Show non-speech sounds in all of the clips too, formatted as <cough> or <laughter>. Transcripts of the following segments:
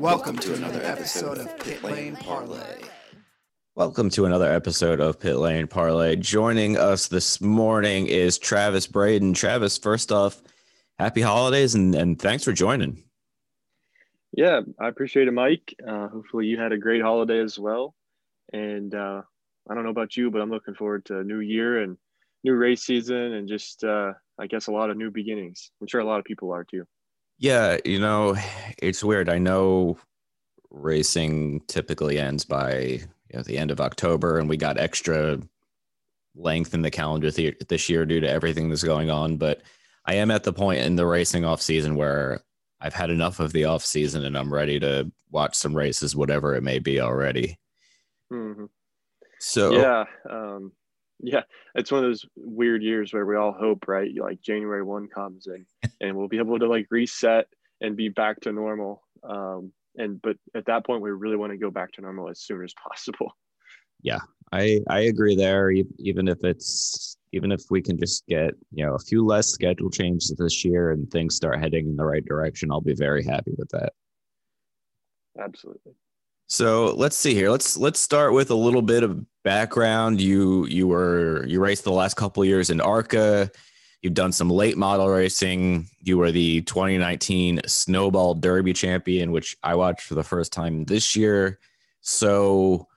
Welcome to another episode of Pit Lane Parlay. Welcome to another episode of Pit Lane Parlay. Joining us this morning is Travis Braden. Travis, first off, happy holidays and, and thanks for joining. Yeah, I appreciate it, Mike. Uh, hopefully, you had a great holiday as well. And uh, I don't know about you, but I'm looking forward to a new year and new race season and just, uh, I guess, a lot of new beginnings. I'm sure a lot of people are too. Yeah, you know, it's weird. I know racing typically ends by you know, the end of October, and we got extra length in the calendar th- this year due to everything that's going on. But I am at the point in the racing off season where I've had enough of the off season and I'm ready to watch some races, whatever it may be already. hmm So Yeah. Um, yeah. It's one of those weird years where we all hope, right? Like January 1 comes and, <laughs> and we'll be able to like reset and be back to normal. Um, and, but at that point, we really want to go back to normal as soon as possible. Yeah, I I agree there. Even if it's even if we can just get you know a few less schedule changes this year and things start heading in the right direction, I'll be very happy with that. Absolutely. So let's see here. Let's let's start with a little bit of background. You you were you raced the last couple years in ARCA. You've done some late model racing. You were the 2019 Snowball Derby champion, which I watched for the first time this year. So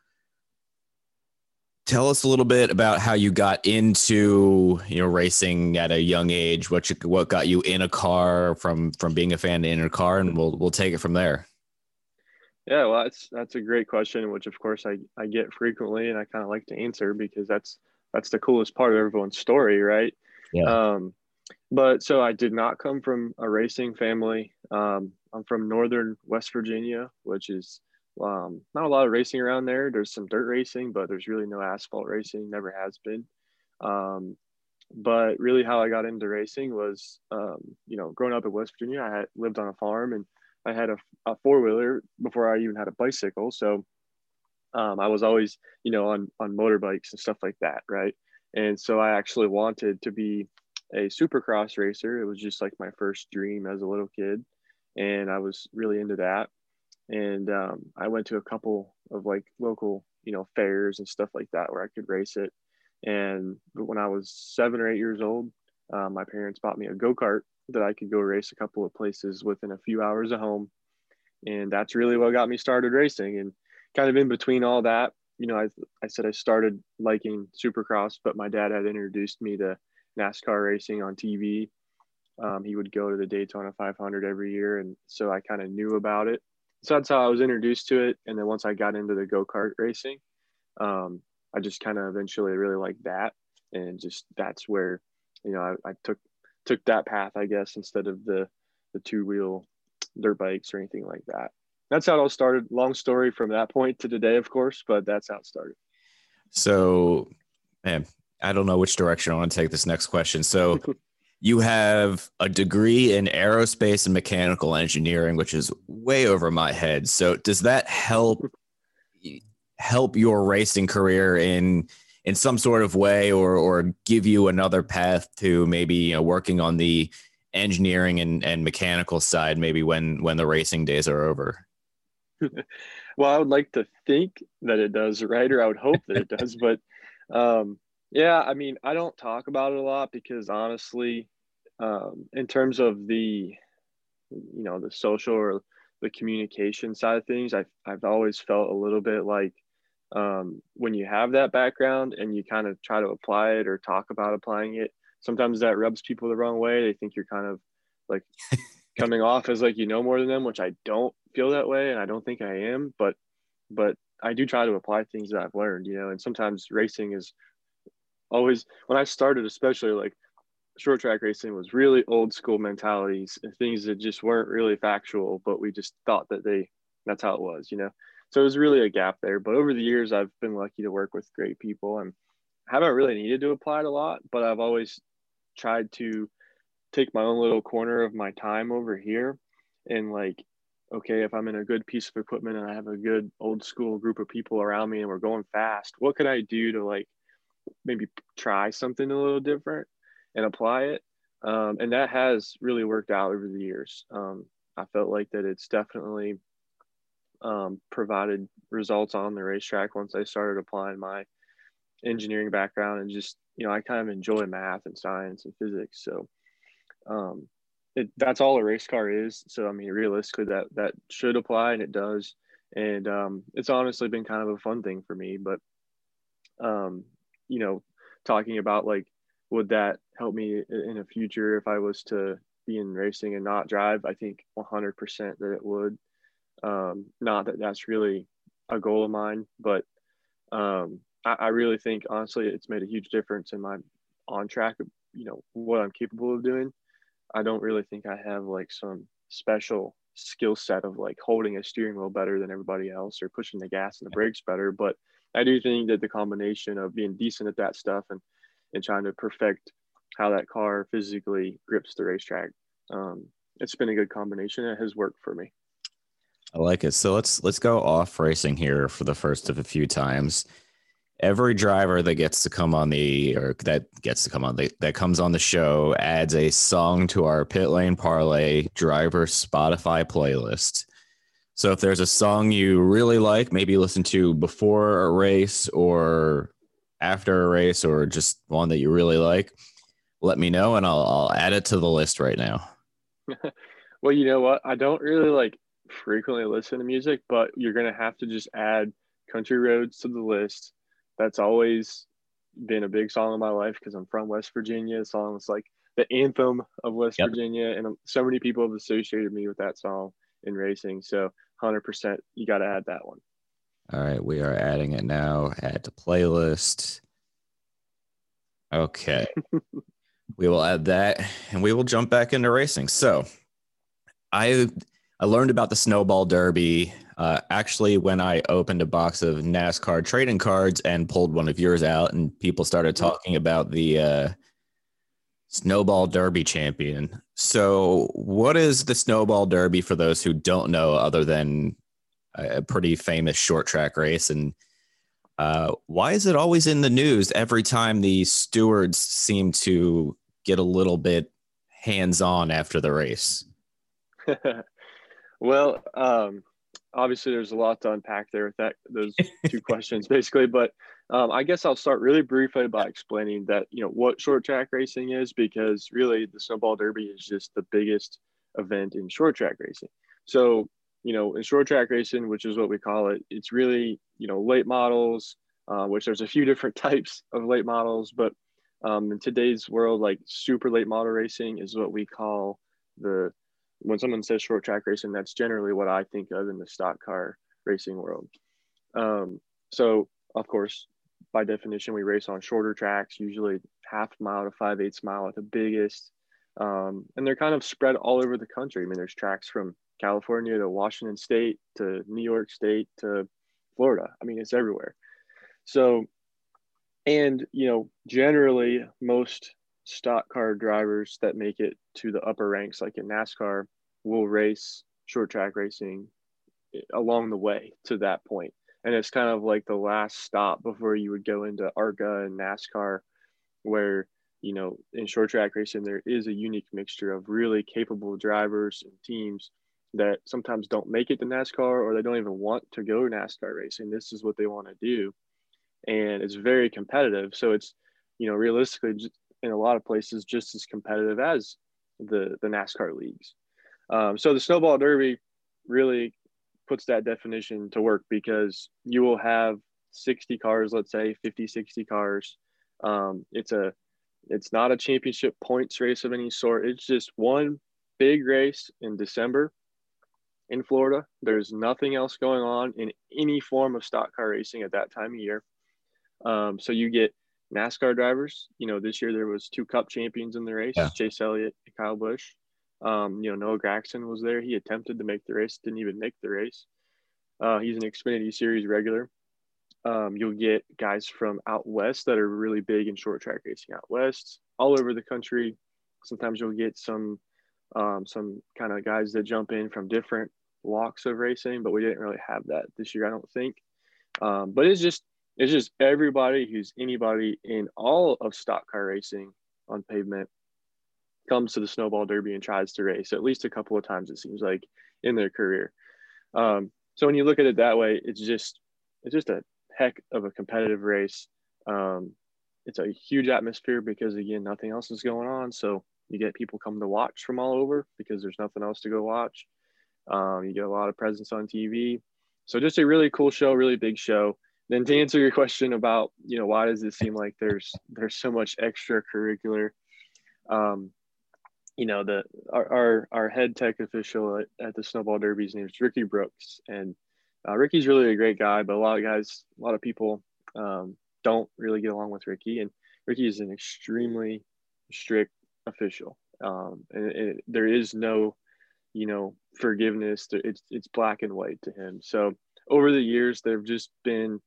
tell us a little bit about how you got into you know racing at a young age. What you, what got you in a car from from being a fan to in a car, and we'll we'll take it from there. Yeah, well, that's that's a great question, which of course I, I get frequently, and I kind of like to answer because that's that's the coolest part of everyone's story, right? Yeah. Um, but so I did not come from a racing family. Um, I'm from northern West Virginia, which is um, not a lot of racing around there. There's some dirt racing, but there's really no asphalt racing. Never has been. Um, but really, how I got into racing was, um, you know, growing up in West Virginia, I had lived on a farm and I had a, a four wheeler before I even had a bicycle. So um, I was always, you know, on on motorbikes and stuff like that, right? And so I actually wanted to be a supercross racer. It was just like my first dream as a little kid, and I was really into that. And um, I went to a couple of like local, you know, fairs and stuff like that where I could race it. And when I was seven or eight years old, uh, my parents bought me a go kart that I could go race a couple of places within a few hours of home. And that's really what got me started racing. And kind of in between all that, you know, I, I said I started liking supercross, but my dad had introduced me to NASCAR racing on TV. Um, he would go to the Daytona 500 every year. And so I kind of knew about it. So that's how I was introduced to it. And then once I got into the go kart racing, um, I just kind of eventually really liked that. And just that's where, you know, I, I took took that path, I guess, instead of the the two wheel dirt bikes or anything like that. That's how it all started. Long story from that point to today, of course, but that's how it started. So, man, I don't know which direction I want to take this next question. So, <laughs> you have a degree in aerospace and mechanical engineering, which is way over my head. So, does that help help your racing career in in some sort of way, or or give you another path to maybe you know working on the engineering and, and mechanical side, maybe when when the racing days are over? <laughs> well, I would like to think that it does, right? Or I would hope that it <laughs> does. But um, yeah, I mean, I don't talk about it a lot because honestly, um, in terms of the, you know, the social or the communication side of things, I've I've always felt a little bit like um, when you have that background and you kind of try to apply it or talk about applying it, sometimes that rubs people the wrong way. They think you're kind of like <laughs> coming off as like you know more than them, which I don't feel that way, and I don't think I am. But but I do try to apply things that I've learned, you know. And sometimes racing is always when I started, especially like short track racing was really old school mentalities and things that just weren't really factual, but we just thought that they that's how it was, you know. So it was really a gap there. But over the years, I've been lucky to work with great people and haven't really needed to apply it a lot, but I've always tried to take my own little corner of my time over here and like okay if i'm in a good piece of equipment and i have a good old school group of people around me and we're going fast what could i do to like maybe try something a little different and apply it um, and that has really worked out over the years um, i felt like that it's definitely um, provided results on the racetrack once i started applying my engineering background and just you know i kind of enjoy math and science and physics. So um, it, that's all a race car is. So i mean realistically that that should apply and it does. And um, it's honestly been kind of a fun thing for me but um, you know talking about like would that help me in the future if i was to be in racing and not drive? I think 100% that it would um, not that that's really a goal of mine but um, I, I really think honestly it's made a huge difference in my on track, you know, what I'm capable of doing. I don't really think I have like some special skill set of like holding a steering wheel better than everybody else or pushing the gas and the brakes better. But I do think that the combination of being decent at that stuff and and trying to perfect how that car physically grips the racetrack, um, it's been a good combination. It has worked for me. I like it. So let's let's go off racing here for the first of a few times. Every driver that gets to come on the or that gets to come on the, that comes on the show adds a song to our pit lane parlay driver spotify playlist. So if there's a song you really like maybe listen to before a race or after a race or just one that you really like let me know and i'll, I'll add it to the list right now. <laughs> Well you know what? I don't really like frequently listen to music but you're gonna have to just add country roads to the list that's always been a big song in my life because I'm from West Virginia. The song is like the anthem of West yep. Virginia, and so many people have associated me with that song in racing. So 100%, you got to add that one. All right, we are adding it now. Add to playlist. Okay. <laughs> we will add that and we will jump back into racing. So, I I learned about the snowball derby uh, actually when I opened a box of NASCAR trading cards and pulled one of yours out, and people started mm-hmm. talking about the uh, snowball derby champion. So, what is the snowball derby for those who don't know, other than a pretty famous short track race? And uh, why is it always in the news every time the stewards seem to get a little bit hands on after the race? <laughs> well, um, obviously there's a lot to unpack there with that those two <laughs> questions basically but um, i guess i'll start really briefly by explaining that you know what short track racing is because really the snowball derby is just the biggest event in short track racing. So you know in short track racing which is what we call it it's really you know late models uh, which there's a few <laughs> different types of late models but um, in today's world like super late model racing is what we call the when someone says short track racing, that's generally what I think of in the stock car racing world. Um, so, of course, by definition, we race on shorter tracks, usually half mile to five eighths mile at the biggest. Um, and they're kind of spread all over the country. I mean, there's tracks from California to Washington State to New York State to Florida. I mean, it's everywhere. So, and, you know, generally, most stock car drivers that make it to the upper ranks, like in NASCAR, will race short track racing along the way to that point. And it's kind of like the last stop before you would go into ARCA and NASCAR, where, you know, in short track racing, there is a unique mixture of really capable drivers and teams that sometimes don't make it to NASCAR or they don't even want to go NASCAR racing. This is what they want to do. And it's very competitive. So it's, you know, realistically, in a lot of places, just as competitive as the, the NASCAR leagues. Um, so the snowball derby really puts that definition to work because you will have 60 cars, let's say 50, 60 cars. Um, it's a, it's not a championship points race of any sort. It's just one big race in December in Florida. There's nothing else going on in any form of stock car racing at that time of year. Um, so you get NASCAR drivers. You know, this year there was two Cup champions in the race: yeah. Chase Elliott and Kyle Busch. Um, you know, Noah Gragson was there. He attempted to make the race, didn't even make the race. Uh, he's an Xfinity Series regular. Um, you'll get guys from out west that are really big in short track racing out west, all over the country. Sometimes you'll get some um, some kind of guys that jump in from different walks of racing, but we didn't really have that this year, I don't think. Um, but it's just it's just everybody who's anybody in all of stock car racing on pavement comes to the snowball derby and tries to race at least a couple of times it seems like in their career. Um, so when you look at it that way it's just it's just a heck of a competitive race. Um, it's a huge atmosphere because again nothing else is going on. So you get people come to watch from all over because there's nothing else to go watch. Um, you get a lot of presence on tv so just a really cool show really big show then to answer your question about you know why does it seem like there's there's so much extracurricular um, you know the our, our, our head tech official at, at the snowball derby's name is ricky brooks. And uh, ricky's really a great guy but a lot of guys a lot of people um, don't really get along with ricky. And ricky is an extremely strict official. Um, and, and there is no you know forgiveness. It's it's black and white to him. So over the years there've just been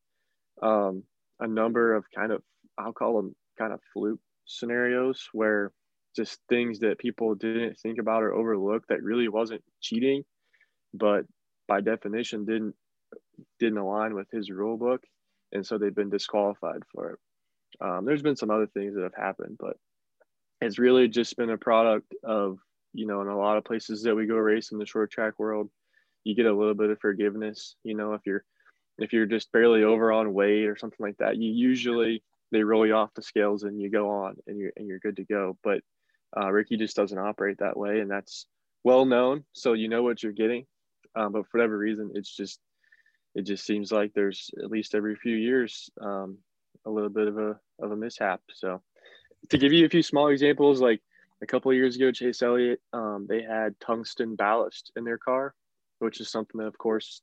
um, a number of kind of i'll call them kind of fluke scenarios where just things that people didn't think about or overlook that really wasn't cheating, but by definition didn't didn't align with his rule book, and so they've been disqualified for it. Um, there's been some other things that have happened, but it's really just been a product of you know in a lot of places that we go race in the short track world, you get a little bit of forgiveness. You know if you're if you're just barely over on weight or something like that, you usually they roll you off the scales and you go on and you're and you're good to go. But uh, Ricky just doesn't operate that way, and that's well known. So you know what you're getting. Um, but for whatever reason, it's just it just seems like there's at least every few years um, a little bit of a of a mishap. So to give you a few small examples, like a couple of years ago, Chase Elliott, um, they had tungsten ballast in their car, which is something that, of course,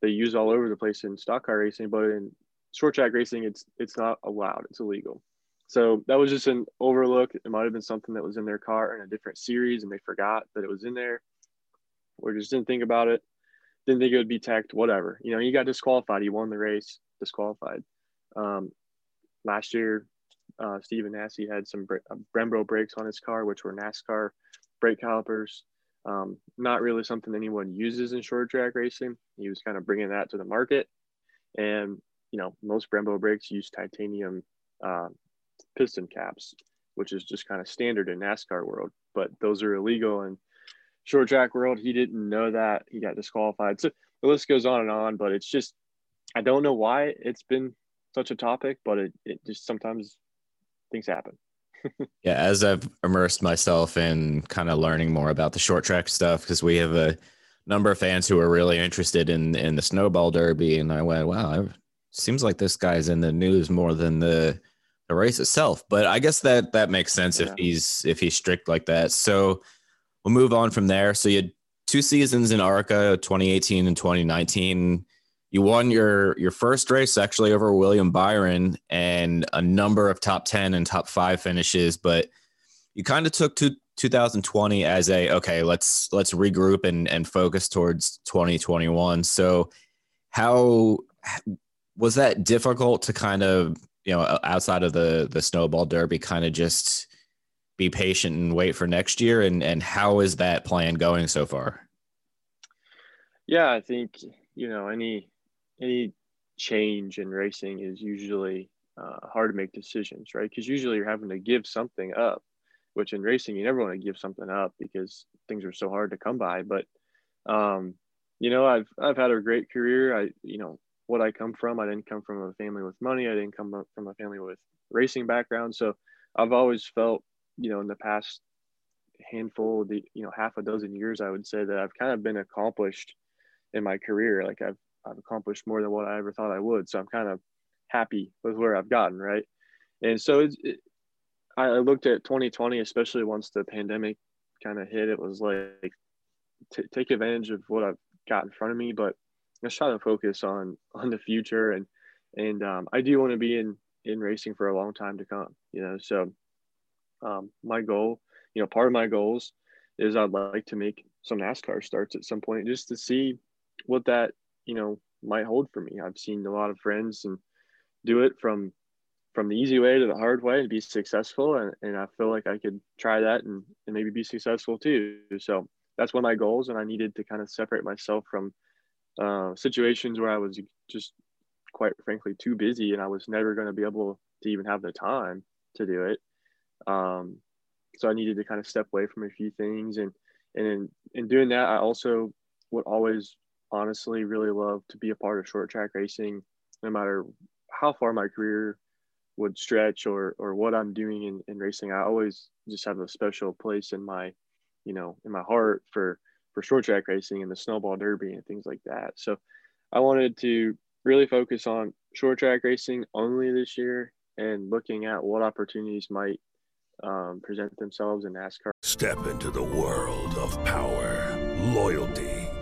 they use all over the place in stock car racing, but in short track racing, it's it's not allowed. It's illegal. So that was just an overlook. It might have been something that was in their car in a different series and they forgot that it was in there or just didn't think about it. Didn't think it would be teched, whatever. You know, he got disqualified. He won the race, disqualified. Um, last year, uh, Stephen Nasse had some uh, Brembo brakes on his car, which were NASCAR brake calipers. Um, not really something anyone uses in short track racing. He was kind of bringing that to the market. And, you know, most Brembo brakes use titanium uh, piston caps, which is just kind of standard in NASCAR world, but those are illegal in short track world. He didn't know that he got disqualified. So the list goes on and on, but it's just, I don't know why it's been such a topic, but it, it just sometimes things happen. Yeah, as I've immersed myself in kind of learning more about the short track stuff, because we have a number of fans who are really interested in in the snowball derby, and I went, wow, it seems like this guy's in the news more than the the race itself. But I guess that that makes sense yeah. if he's if he's strict like that. So we'll move on from there. So you had two seasons in ARCA, 2018 and 2019. You won your your first race actually over William Byron and a number of top 10 and top 5 finishes, but you kind of took to 2020 as a okay, let's let's regroup and and focus towards 2021. So how was that difficult to kind of you know, outside of the the snowball derby, kind of just be patient and wait for next year? And and how is that plan going so far? Yeah, I think you know any any change in racing is usually uh, hard to make decisions, right? Because usually you're having to give something up, which in racing you never want to give something up because things are so hard to come by. But um, you know, I've I've had a great career. I you know what I come from. I didn't come from a family with money. I didn't come from a family with racing background. So I've always felt, you know, in the past handful, the you know half a dozen years, I would say that I've kind of been accomplished in my career. Like I've I've accomplished more than what I ever thought I would. So I'm kind of happy with where I've gotten, right? And so it, I looked at 2020, especially once the pandemic kind of hit. It was like t- take advantage of what I've got in front of me, but let's try to focus on <laughs> on the future. And and um, I do want to be in in racing for a long time to come. You know, so um, my goal, you know, part of my goals is I'd like to make some NASCAR starts at some point just to see what that you know might hold for me. I've seen a lot of friends and do it from from the easy way to the hard way and be successful. And, and i feel like i could try that and, and maybe be successful too. So that's one of my goals. And i needed to kind of separate myself from uh, situations where i was just quite frankly too busy and i was never going to be able to even have the time to do it. Um, so i needed to kind of step away from a few things. And and in, in doing that i also would always honestly really love to be a part of short track racing no matter how far my career would stretch or or what I'm doing in, in racing, I always just have a special place in my, you know, in my heart for for short track racing and the snowball derby and things like that. So I wanted to really focus on short track racing only this year and looking at what opportunities might um, present themselves in NASCAR. Step into the world of power, loyalty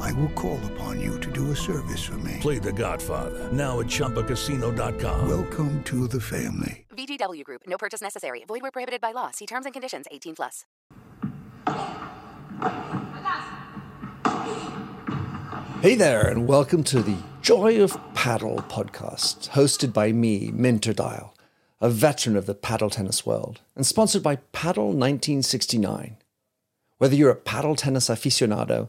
I will call upon you to do a service for me. Play The Godfather, now at ChumbaCasino.com. Welcome to the family. VGW Group, no purchase necessary. Void where prohibited by law. See terms and conditions 18 plus. Hey there, and welcome to the Joy of Paddle podcast, hosted by me, Minter Dial, a veteran of the paddle tennis world, and sponsored by Paddle 1969. Whether you're a paddle tennis aficionado,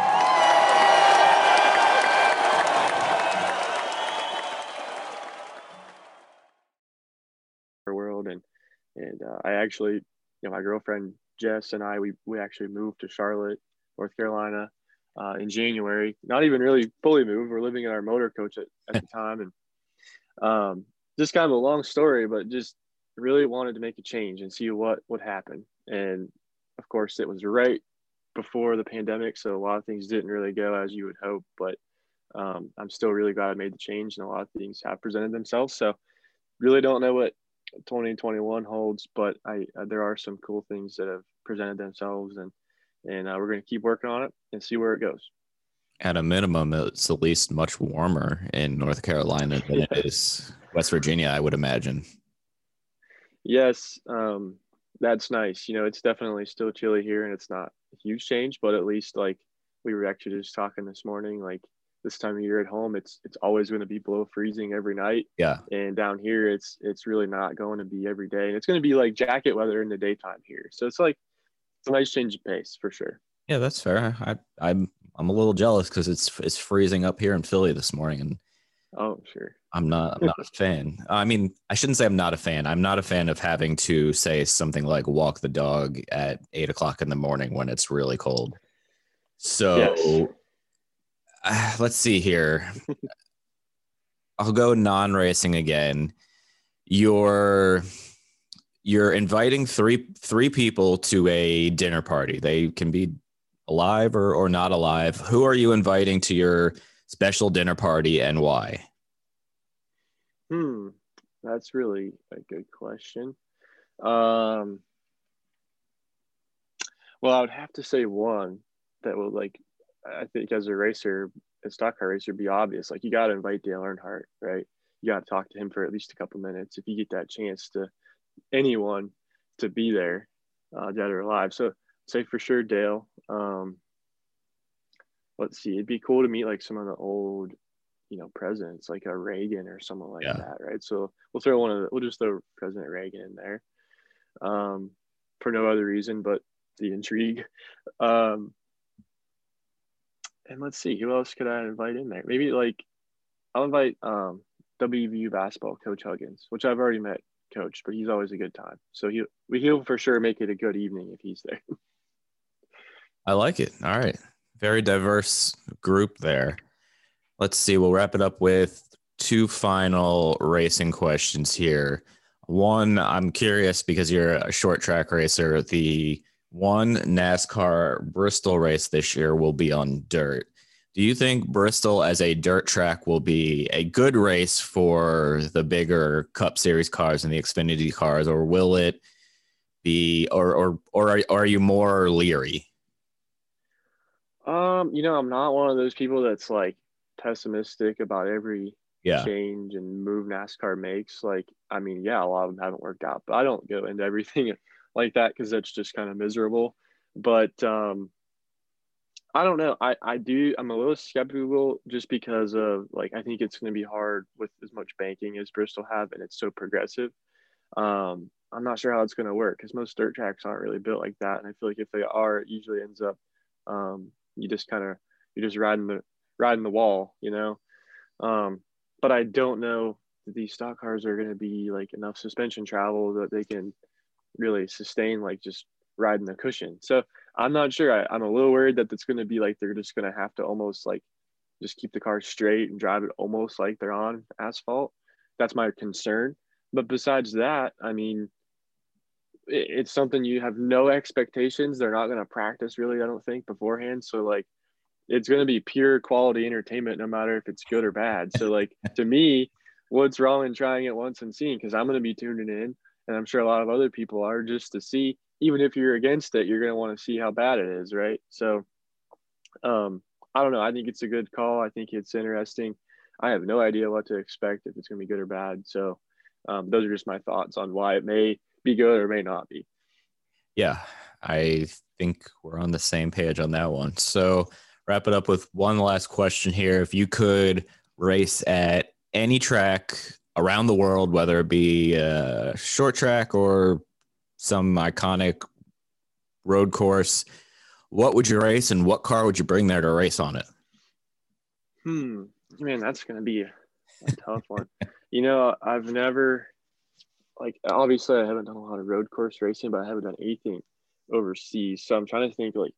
And uh, I actually you know my girlfriend Jess and I we we actually moved to Charlotte North Carolina uh, in January. Not even really fully moved. We're living in our motor coach at, at the <laughs> time. And um, just kind of a long story but just really wanted to make a change and see what would happen. And of course it was right before the pandemic so a lot of things didn't really go as you would hope but um, I'm still really glad I made the change and a lot of things have presented themselves. So really don't know what 2021 holds, but I uh, there are some cool things that have presented themselves, and and uh, we're going to keep working on it and see where it goes. At a minimum, it's at least much warmer in North Carolina than it <laughs> is West Virginia, I would imagine. Yes, um, that's nice. You know, it's definitely still chilly here, and it's not a huge change, but at least like we were actually just talking this morning, like this time of year at home it's it's always going to be below freezing every night. Yeah. And down here it's it's really not going to be every day. And it's going to be like jacket weather in the daytime here. So it's like it's a nice change of pace for sure. Yeah that's fair. I i'm i'm a little jealous because it's it's freezing up here in philly this morning and oh sure. I'm not i'm not a <laughs> fan. I mean i shouldn't say i'm not a fan. I'm not a fan of having to say something like walk the dog at eight o'clock in the morning when it's really cold. So yes uh, <sighs> let's see here. I'll go non-racing again. You're you're inviting three three people to a dinner party. They can be alive or, or not alive, who are you inviting to your special dinner party and why? Hmm, that's really a good question. Um, well, I would have to say one that will like, I think as a racer, a stock car racer, be obvious. Like you got to invite Dale Earnhardt, right? You got to talk to him for at least a couple minutes if you get that chance to anyone to be there, uh, dead or alive. So say for sure Dale. Um, let's see, it'd be cool to meet like some of the old, you know, presidents, like a Reagan or someone like Yeah. that, right? So we'll throw one of the, we'll just throw President Reagan in there, um, for no other reason but the intrigue. <laughs> Um, and let's see, who else could I invite in there? Maybe like I'll invite um, WVU basketball coach Huggins, which I've already met coach, but he's always a good time. So he he'll for sure make it a good evening if he's there. <laughs> I like it. All right. Very diverse group there. Let's see. We'll wrap it up with two final racing questions here. One, I'm curious because you're a short track racer. The one NASCAR Bristol race this year will be on dirt. Do you think Bristol as a dirt track will be a good race for the bigger Cup Series cars and the Xfinity cars, or will it be, or or or are, are you more leery? Um, you know, I'm not one of those people that's like pessimistic about every Yeah. change and move NASCAR makes. Like, I mean, yeah, a lot of them haven't worked out, but I don't go into everything <laughs> like that because that's just kind of miserable. But um, I don't know. I I do. I'm a little skeptical just because of like I think it's going to be hard with as much banking as Bristol have, and it's so progressive. Um, I'm not sure how it's going to work because most dirt tracks aren't really built like that, and I feel like if they are, it usually ends up um, you just kind of you're just riding the riding the wall, you know. Um, but I don't know that these stock cars are going to be like enough suspension travel that they can really sustain like just riding the cushion. So I'm not sure. I, I'm a little worried that it's going to be like they're just going to have to almost like just keep the car straight and drive it almost like they're on asphalt. That's my concern. But besides that, I mean, it, it's something you have no expectations. They're not going to practice really, I don't think, beforehand. So like, it's going to be pure quality entertainment, no matter if it's good or bad. So like, to me, what's wrong in trying it once and seeing? Because I'm going to be tuning in, and I'm sure a lot of other people are just to see. Even if you're against it, you're going to want to see how bad it is, right? So, um, I don't know. I think it's a good call. I think it's interesting. I have no idea what to expect if it's going to be good or bad. So, um, those are just my thoughts on why it may be good or may not be. Yeah, I think we're on the same page on that one. So, wrap it up with one last question here. If you could race at any track around the world, whether it be a short track or some iconic road course, what would you race and what car would you bring there to race on it? Hmm, man, that's going to be a, tough one. You know, I've never, like, obviously, I haven't done a lot of road course racing, but I haven't done anything overseas. So I'm trying to think, like,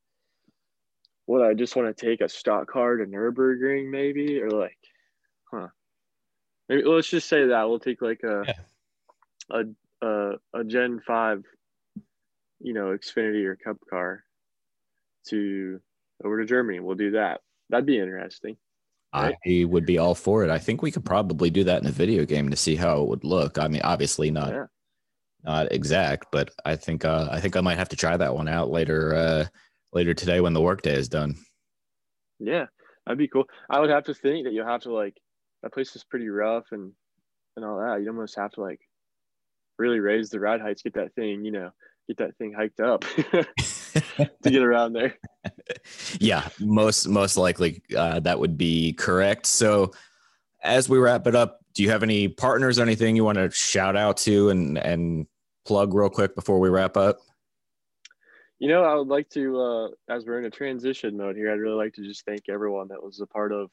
would I just want to take a stock car to Nürburgring, maybe, or like, huh? Maybe let's just say that we'll take like a a, a a Gen Five, you know, Xfinity or Cup car to over to Germany. We'll do that. That'd be interesting. I would be all for it. I think we could probably do that in a video game to see how it would look. I mean, obviously not Yeah. not exact, but I think uh, I think I might have to try that one out later uh, later today when the workday is done. Yeah, that'd be cool. I would have to think that you have to like that place is pretty rough and and all that. You almost have to like really raise the ride heights, get that thing, you know, get that thing hiked up <laughs> to get around there. <laughs> yeah, most most likely uh, that would be correct. So, as we wrap it up, do you have any partners or anything you want to shout out to and and plug real quick before we wrap up? You know, I would like to, uh, as we're in a transition mode here, I'd really like to just thank everyone that was a part of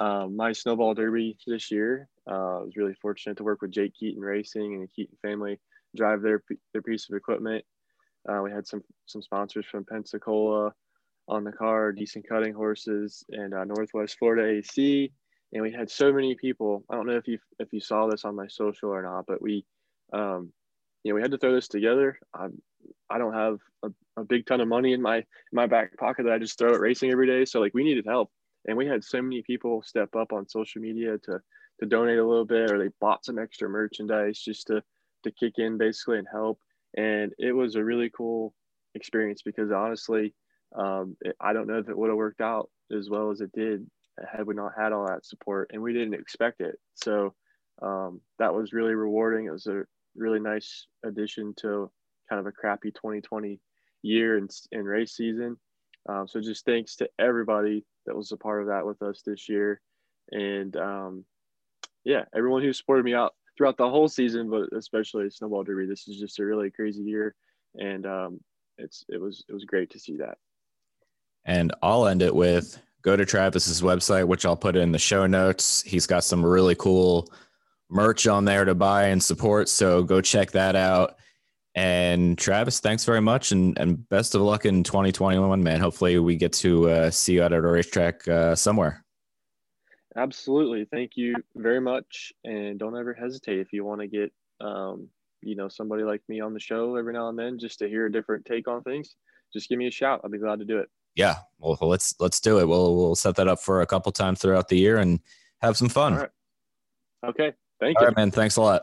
um, my snowball derby this year. Uh, I was really fortunate to work with Jake Keaton Racing and the Keaton family drive their their piece of equipment. Uh, we had some some sponsors from Pensacola on the car, decent cutting horses, and uh, Northwest Florida AC. And we had so many people. I don't know if you if you saw this on my social or not, but we, um, you know, we had to throw this together. I'm I don't have a, a big ton of money in my in my back pocket that I just throw at racing every day. So like we needed help, and we had so many people step up on social media to to donate a little bit, or they bought some extra merchandise just to to kick in basically and help. And it was a really cool experience because honestly, um, it, I don't know if it would have worked out as well as it did had we not had all that support, and we didn't expect it. So um, that was really rewarding. It was a really nice addition to kind of a crappy 2020 year and, in race season. Um, so just thanks to everybody that was a part of that with us this year. And um, yeah, everyone who supported me out throughout the whole season, but especially Snowball Derby. This is just a really crazy year. And um, it's, it was, it was great to see that. And I'll end it with go to Travis's website, which I'll put in the show notes. He's got some really cool merch on there to buy and support. So go check that out. And Travis, thanks very much, and, and best of luck in 2021, man. Hopefully, we get to uh, see you out at a racetrack uh, somewhere. Absolutely, thank you very much, and don't ever hesitate if you want to get, um, you know, somebody like me on the show every now and then, just to hear a different take on things. Just give me a shout. I'll be glad to do it. Yeah, well, let's let's do it. We'll we'll set that up for a couple times throughout the year and have some fun. Okay, thank All you. right, man. Thanks a lot.